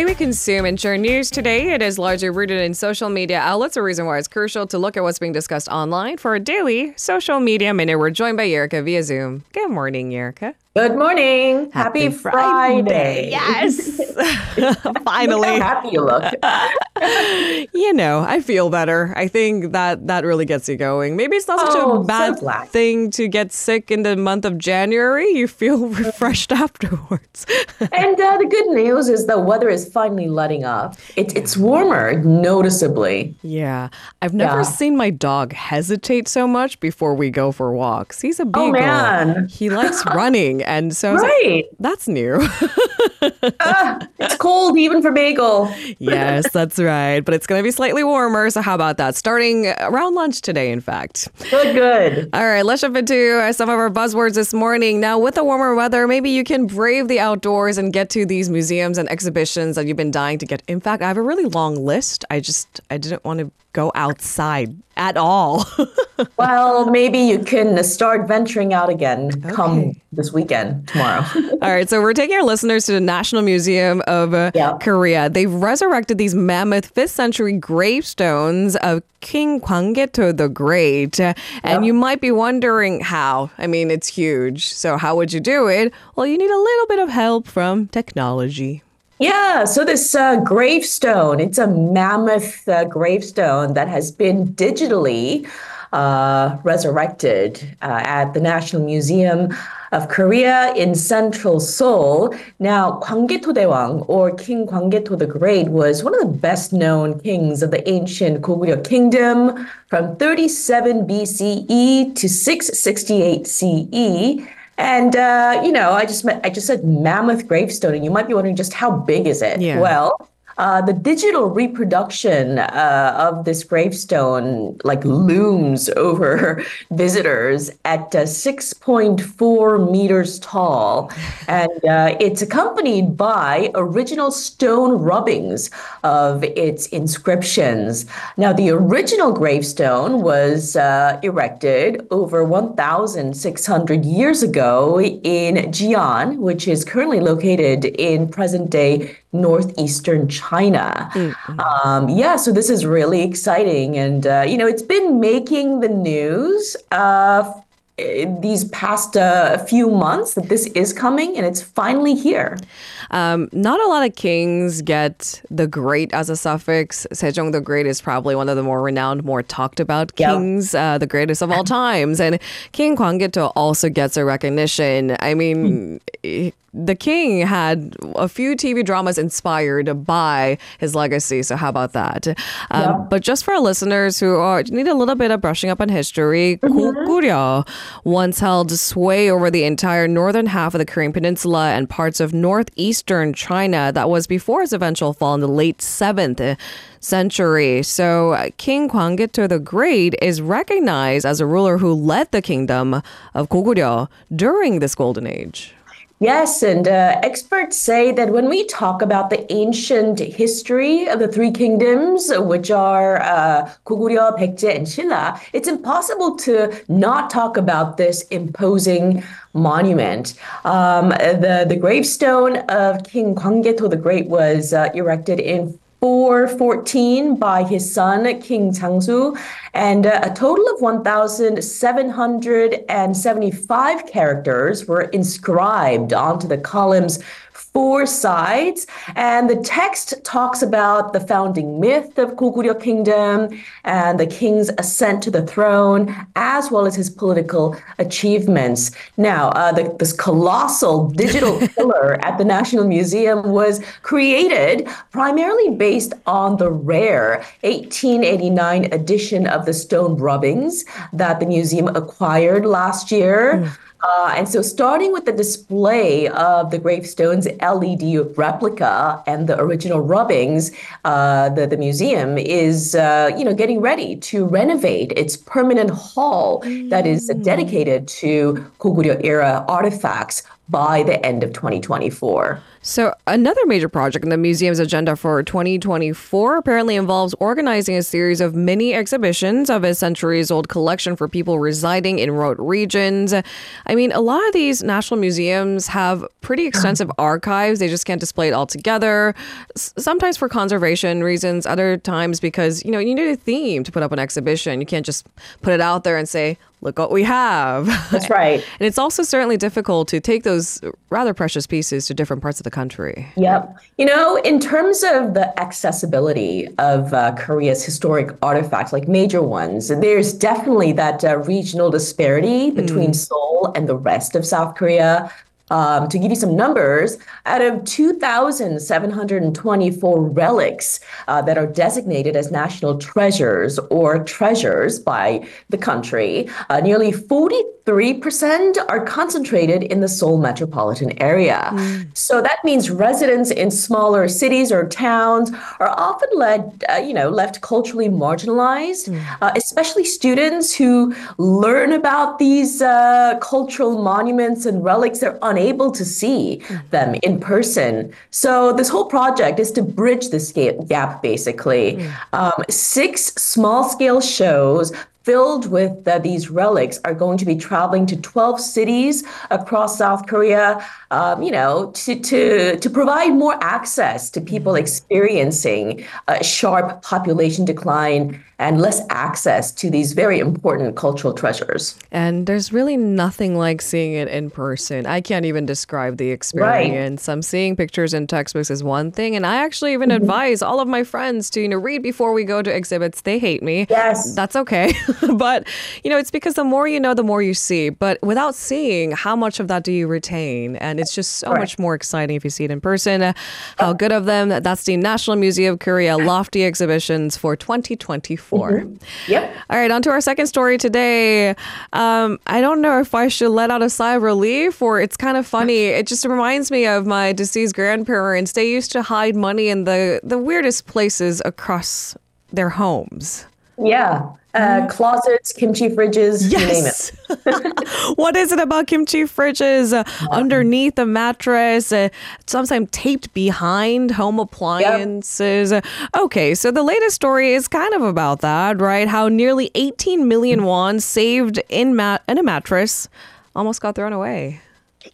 the way we consume and share news today, it is largely rooted in social media outlets, a reason why it's crucial to look at what's being discussed online. For a daily social media minute, we're joined by Erica via Zoom. Good morning, Erica. Good morning. Happy, Happy Friday. Yes. Finally. How happy you look. you know, I feel better. I think that that really gets you going. Maybe it's not such Oh, a bad glad. thing to get sick in the month of January. You feel refreshed afterwards. and uh, the good news is the weather is finally letting up. It, it's warmer noticeably. yeah. I've never Yeah. seen my dog hesitate so much before we go for walks. He's a beagle. Oh, man. He likes running. And so was like, that's new. It's cold even for bagel. yes, that's right. But it's going to be slightly warmer. So how about that? Starting around lunch today, in fact. Good, good. All right, let's jump into uh, some of our buzzwords this morning. Now, with the warmer weather, maybe you can brave the outdoors and get to these museums and exhibitions that you've been dying to get. In fact, I have a really long list. I just I didn't want to go outside at all. Well, maybe you can start venturing out again come this weekend, tomorrow. All right, so we're taking our listeners to the National Museum of uh, Yeah. Korea. They've resurrected these mammoth 5th century gravestones of King Gwanggaeto the Great. Uh, And Yeah. you might be wondering how. I mean, it's huge. So how would you do it? Well, you need a little bit of help from technology. Yeah, so this uh, gravestone, it's a mammoth uh, gravestone that has been digitally uh, resurrected uh, at the National Museum of Korea in central Seoul. Now, Gwanggaeto Daewang, or King Gwanggaeto the Great, was one of the best known kings of the ancient Goguryeo kingdom from 37 BCE to 668 CE. And uh, you know, I just I just said mammoth gravestone, and you might be wondering just how big is it? Yeah. Well, uh, the digital reproduction uh, of this gravestone like looms over visitors at uh, 6.4 meters tall, and uh, it's accompanied by original stone rubbings of its inscriptions. Now, the original gravestone was uh, erected over 1,600 years ago in Jian, which is currently located in present-day northeastern China. Um, yeah, so this is really exciting, and uh, you know, it's been making the news. Uh, these past uh, few months that this is coming and it's finally here. Um, not a lot of kings get the great as a suffix. Sejong the Great is probably one of the more renowned, more talked about Yep. kings, uh, the greatest of all times. And King Gwanggaeto also gets a recognition. I mean, eh, the king had a few TV dramas inspired by his legacy. So how about that? Um, Yep. But just for our listeners who are need a little bit of brushing up on history, Goguryeo once held sway over the entire northern half of the Korean peninsula and parts of northeastern China. That was before his eventual fall in the late 7th century. So uh, King Gwanggaeto the Great is recognized as a ruler who led the kingdom of Goguryeo during this golden age. Yes, and uh, experts say that when we talk about the ancient history of the three kingdoms, which are uh, Goguryeo, Baekje, and Silla, it's impossible to not talk about this imposing monument. Um, the the gravestone of King Gwanggaeto the Great was uh, erected in 414 by his son King Changsu, and uh, a total of 1,775 characters were inscribed onto the columns four sides, and the text talks about the founding myth of Goguryeo Kingdom and the king's ascent to the throne, as well as his political achievements. Now, uh, the, this colossal digital pillar at the National Museum was created primarily based on the rare 1889 edition of the stone rubbings that the museum acquired last year. Uh, and so, starting with the display of the gravestone's LED replica and the original rubbings, uh, the, the museum is, uh, you know, getting ready to renovate its permanent hall that is dedicated to Goguryeo era artifacts by the end of 2024. So, another major project in the museum's agenda for 2024 apparently involves organizing a series of mini exhibitions of a centuries old collection for people residing in remote regions. I mean, a lot of these national museums have pretty extensive archives. They just can't display it all together, S- sometimes for conservation reasons, other times because, you know, you need a theme to put up an exhibition. You can't just put it out there and say, look what we have. That's right. and it's also certainly difficult to take those rather precious pieces to different parts of the country. Yep. You know, in terms of the accessibility of uh, Korea's historic artifacts, like major ones, there's definitely that uh, regional disparity between mm. Seoul and the rest of South Korea. Um, to give you some numbers, out of 2,724 relics uh, that are designated as national treasures or treasures by the country, uh, nearly 43% are concentrated in the Seoul metropolitan area. Mm. So that means residents in smaller cities or towns are often led, uh, you know, left culturally marginalized, mm. especially students who learn about these uh, cultural monuments and relics. They're unable able to see them in person. So this whole project is to bridge this gap, basically. Mm. Um, six small scale shows filled with uh, these relics are going to be traveling to 12 cities across South Korea, um, you know, to, to, to provide more access to people mm-hmm. experiencing a sharp population decline and less access to these very important cultural treasures. And there's really nothing like seeing it in person. I can't even describe the experience. Right. I'm seeing pictures in textbooks is one thing, and I actually even mm-hmm. advise all of my friends to, you know, read before we go to exhibits. They hate me. Yes. That's okay. but, you know, it's because the more you know, the more you see. But without seeing, how much of that do you retain? And it's just so much more exciting if you see it in person. How good of them. That's the National Museum of Korea Lofty Exhibitions for 2024 for. Mm-hmm. Yep. All right, on to our second story today. Um, I don't know if I should let out a sigh of relief or it's kind of funny. It just reminds me of my deceased grandparents. They used to hide money in the, the weirdest places across their homes. Yeah. Uh, closets, kimchi fridges, yes. you name it. what is it about kimchi fridges uh, underneath a mattress, uh, sometimes taped behind home appliances? Yep. Okay, so the latest story is kind of about that, right? How nearly 18 million won saved in, mat- in a mattress almost got thrown away.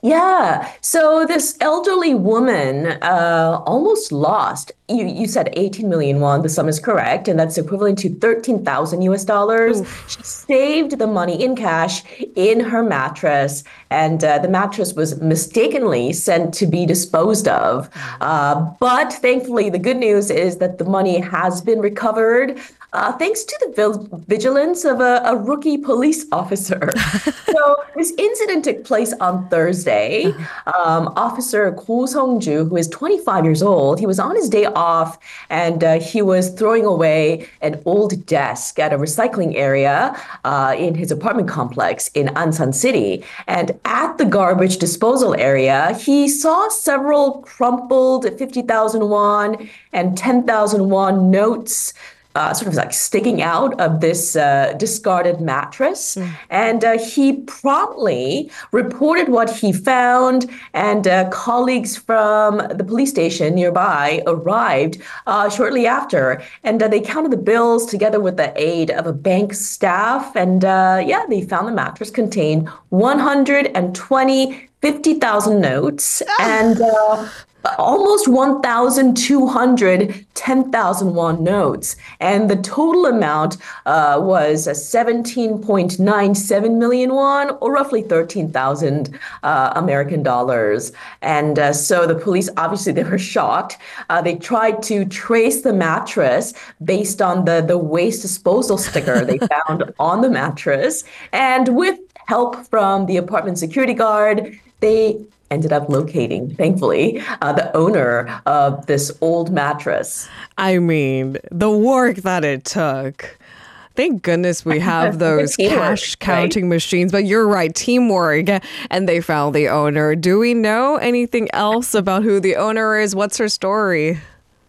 Yeah. So this elderly woman uh, almost lost. You you said 18 million won. The sum is correct, and that's equivalent to 13,000 US dollars. She saved the money in cash in her mattress, and uh, the mattress was mistakenly sent to be disposed of. Uh, but thankfully, the good news is that the money has been recovered uh, thanks to the vigilance of a, a rookie police officer. so this incident took place on Thursday. Um, officer Ko Sung-ju, who is 25 years old, he was on his day off and uh, he was throwing away an old desk at a recycling area uh, in his apartment complex in Ansan City. And at the garbage disposal area, he saw several crumpled 50,000 won and 10,000 won notes uh, sort of like sticking out of this uh, discarded mattress. Mm. And uh, he promptly reported what he found, and uh, colleagues from the police station nearby arrived uh, shortly after. And uh, they counted the bills together with the aid of a bank staff. And yeah, they found the mattress contained 120 50,000 notes and uh, almost 1,200 10,000 won notes. And the total amount uh, was 17.97 million won, or roughly 13,000 uh, American dollars. And uh, so the police, obviously, they were shocked. Uh, they tried to trace the mattress based on the, the waste disposal sticker they found on the mattress. And with help from the apartment security guard, they ended up locating, thankfully, uh, the owner of this old mattress. I mean, the work that it took. Thank goodness we have those cash counting right? machines. But you're right, teamwork. And they found the owner. Do we know anything else about who the owner is? What's her story?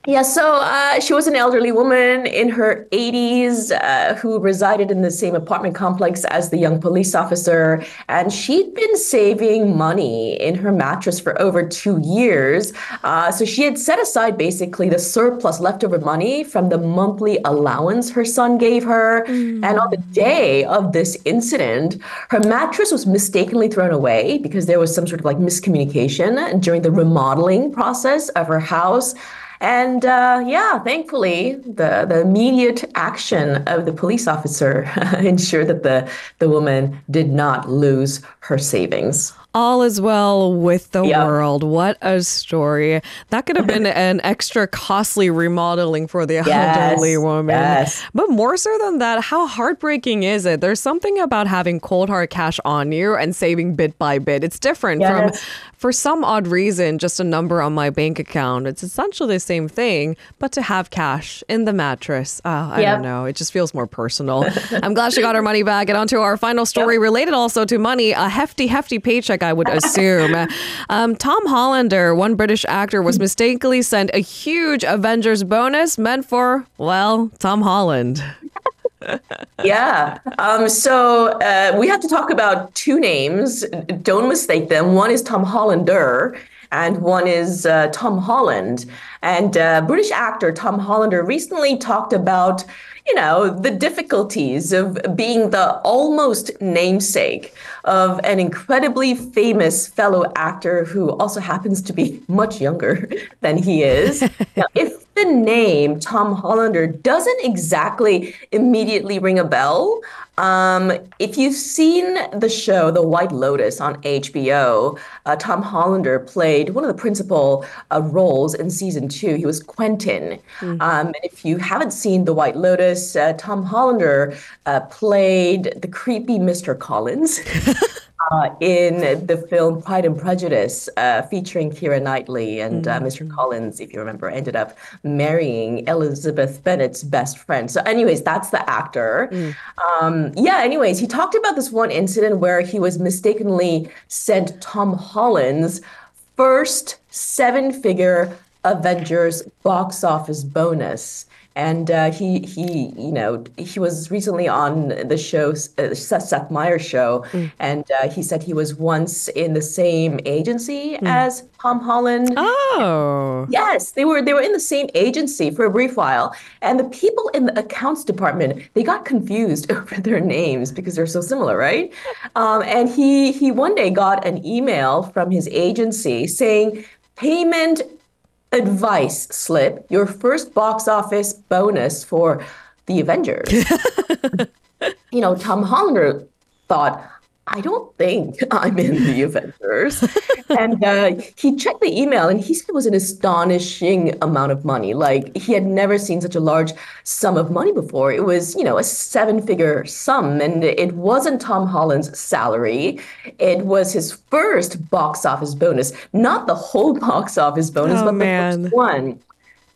Yeah, so uh, she was an elderly woman in her 80s uh, who resided in the same apartment complex as the young police officer. And she'd been saving money in her mattress for over two years. Uh, so she had set aside basically the surplus leftover money from the monthly allowance her son gave her. Mm. And on the day of this incident, her mattress was mistakenly thrown away because there was some sort of like miscommunication during the remodeling process of her house. And uh, yeah, thankfully, the, the immediate action of the police officer ensured that the, the woman did not lose her savings all is well with the yep. world. What a story. That could have been an extra costly remodeling for the yes, elderly woman. Yes. But more so than that, how heartbreaking is it? There's something about having cold hard cash on you and saving bit by bit. It's different yes. from for some odd reason, just a number on my bank account. It's essentially the same thing, but to have cash in the mattress, uh, I yep. don't know. It just feels more personal. I'm glad she got her money back. And on to our final story yep. related also to money a hefty, hefty paycheck, I would assume. um, Tom Hollander, one British actor, was mistakenly sent a huge Avengers bonus meant for, well, Tom Holland yeah. Um, so uh, we have to talk about two names. Don't mistake them. One is Tom Hollander, and one is uh, Tom Holland. And uh, British actor Tom Hollander recently talked about, you know, the difficulties of being the almost namesake of an incredibly famous fellow actor who also happens to be much younger than he is. now, if the name Tom Hollander doesn't exactly immediately ring a bell, um, if you've seen the show The White Lotus on HBO, uh, Tom Hollander played one of the principal uh, roles in season two. He was Quentin. Mm-hmm. Um, and if you haven't seen The White Lotus, uh, Tom Hollander uh, played the creepy Mr. Collins. uh, in the film Pride and Prejudice, uh, featuring Keira Knightley and uh, mm-hmm. Mr. Collins, if you remember, ended up marrying Elizabeth Bennet's best friend. So, anyways, that's the actor. Mm. Um, yeah, anyways, he talked about this one incident where he was mistakenly sent Tom Holland's first seven figure Avengers box office bonus and uh, he he you know he was recently on the show uh, Seth Meyers show, mm. and uh, he said he was once in the same agency mm. as Tom Holland. Oh, yes, they were they were in the same agency for a brief while, and the people in the accounts department they got confused over their names because they're so similar, right? Um, and he he one day got an email from his agency saying payment advice slip, your first box office bonus for the Avengers. you know, Tom Hollander thought, I don't think I'm in the Avengers. and uh, he checked the email and he said it was an astonishing amount of money. Like he had never seen such a large sum of money before. It was, you know, a seven figure sum. And it wasn't Tom Holland's salary, it was his first box office bonus, not the whole box office bonus, oh, but man. the first one.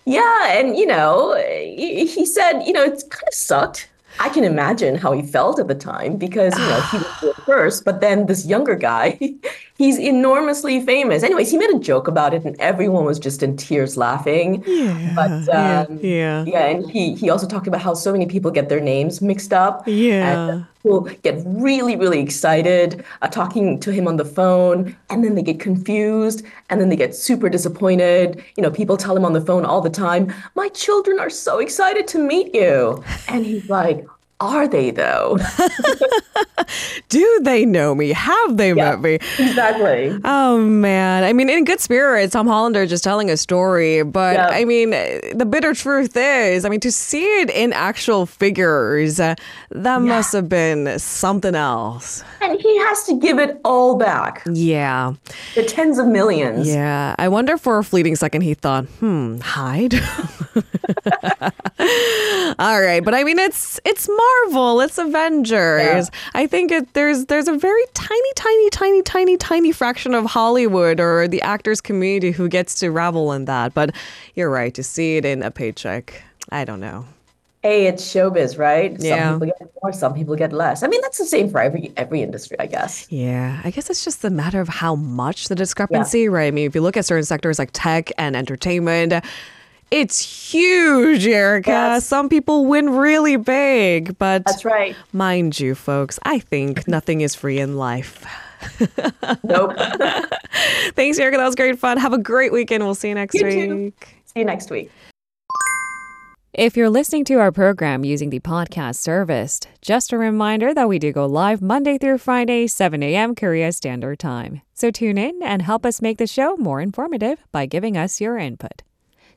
Yeah. And, you know, he said, you know, it's kind of sucked I can imagine how he felt at the time because you know he was the first, but then this younger guy, he's enormously famous. Anyways, he made a joke about it, and everyone was just in tears laughing. Yeah, but um, yeah, yeah, and he he also talked about how so many people get their names mixed up. Yeah, and people get really really excited uh, talking to him on the phone, and then they get confused, and then they get super disappointed. You know, people tell him on the phone all the time, "My children are so excited to meet you," and he's like are they though? Do they know me? Have they yeah, met me? Exactly. Oh man. I mean, in good spirits, Tom Hollander just telling a story, but yeah. I mean, the bitter truth is, I mean, to see it in actual figures, uh, that yeah. must have been something else. And he has to give it all back. Yeah. The tens of millions. Yeah. I wonder for a fleeting second he thought, hmm, hide. all right, but I mean, it's it's. Marvel. It's Avengers. Yeah. I think it, there's there's a very tiny, tiny, tiny, tiny, tiny fraction of Hollywood or the actors community who gets to revel in that. But you're right to see it in a paycheck. I don't know. Hey, it's showbiz, right? Yeah. Some people get more, some people get less. I mean, that's the same for every every industry, I guess. Yeah, I guess it's just a matter of how much the discrepancy, yeah. right? I mean, if you look at certain sectors like tech and entertainment It's huge, Erica. Yes. Some people win really big, but That's right. mind you, folks, I think nothing is free in life. Nope. Thanks, Erica. That was great fun. Have a great weekend. We'll see you next You week. too. See you next week. If you're listening to our program using the podcast service, just a reminder that we do go live Monday through Friday, 7 a.m. Korea Standard Time. So tune in and help us make the show more informative by giving us your input.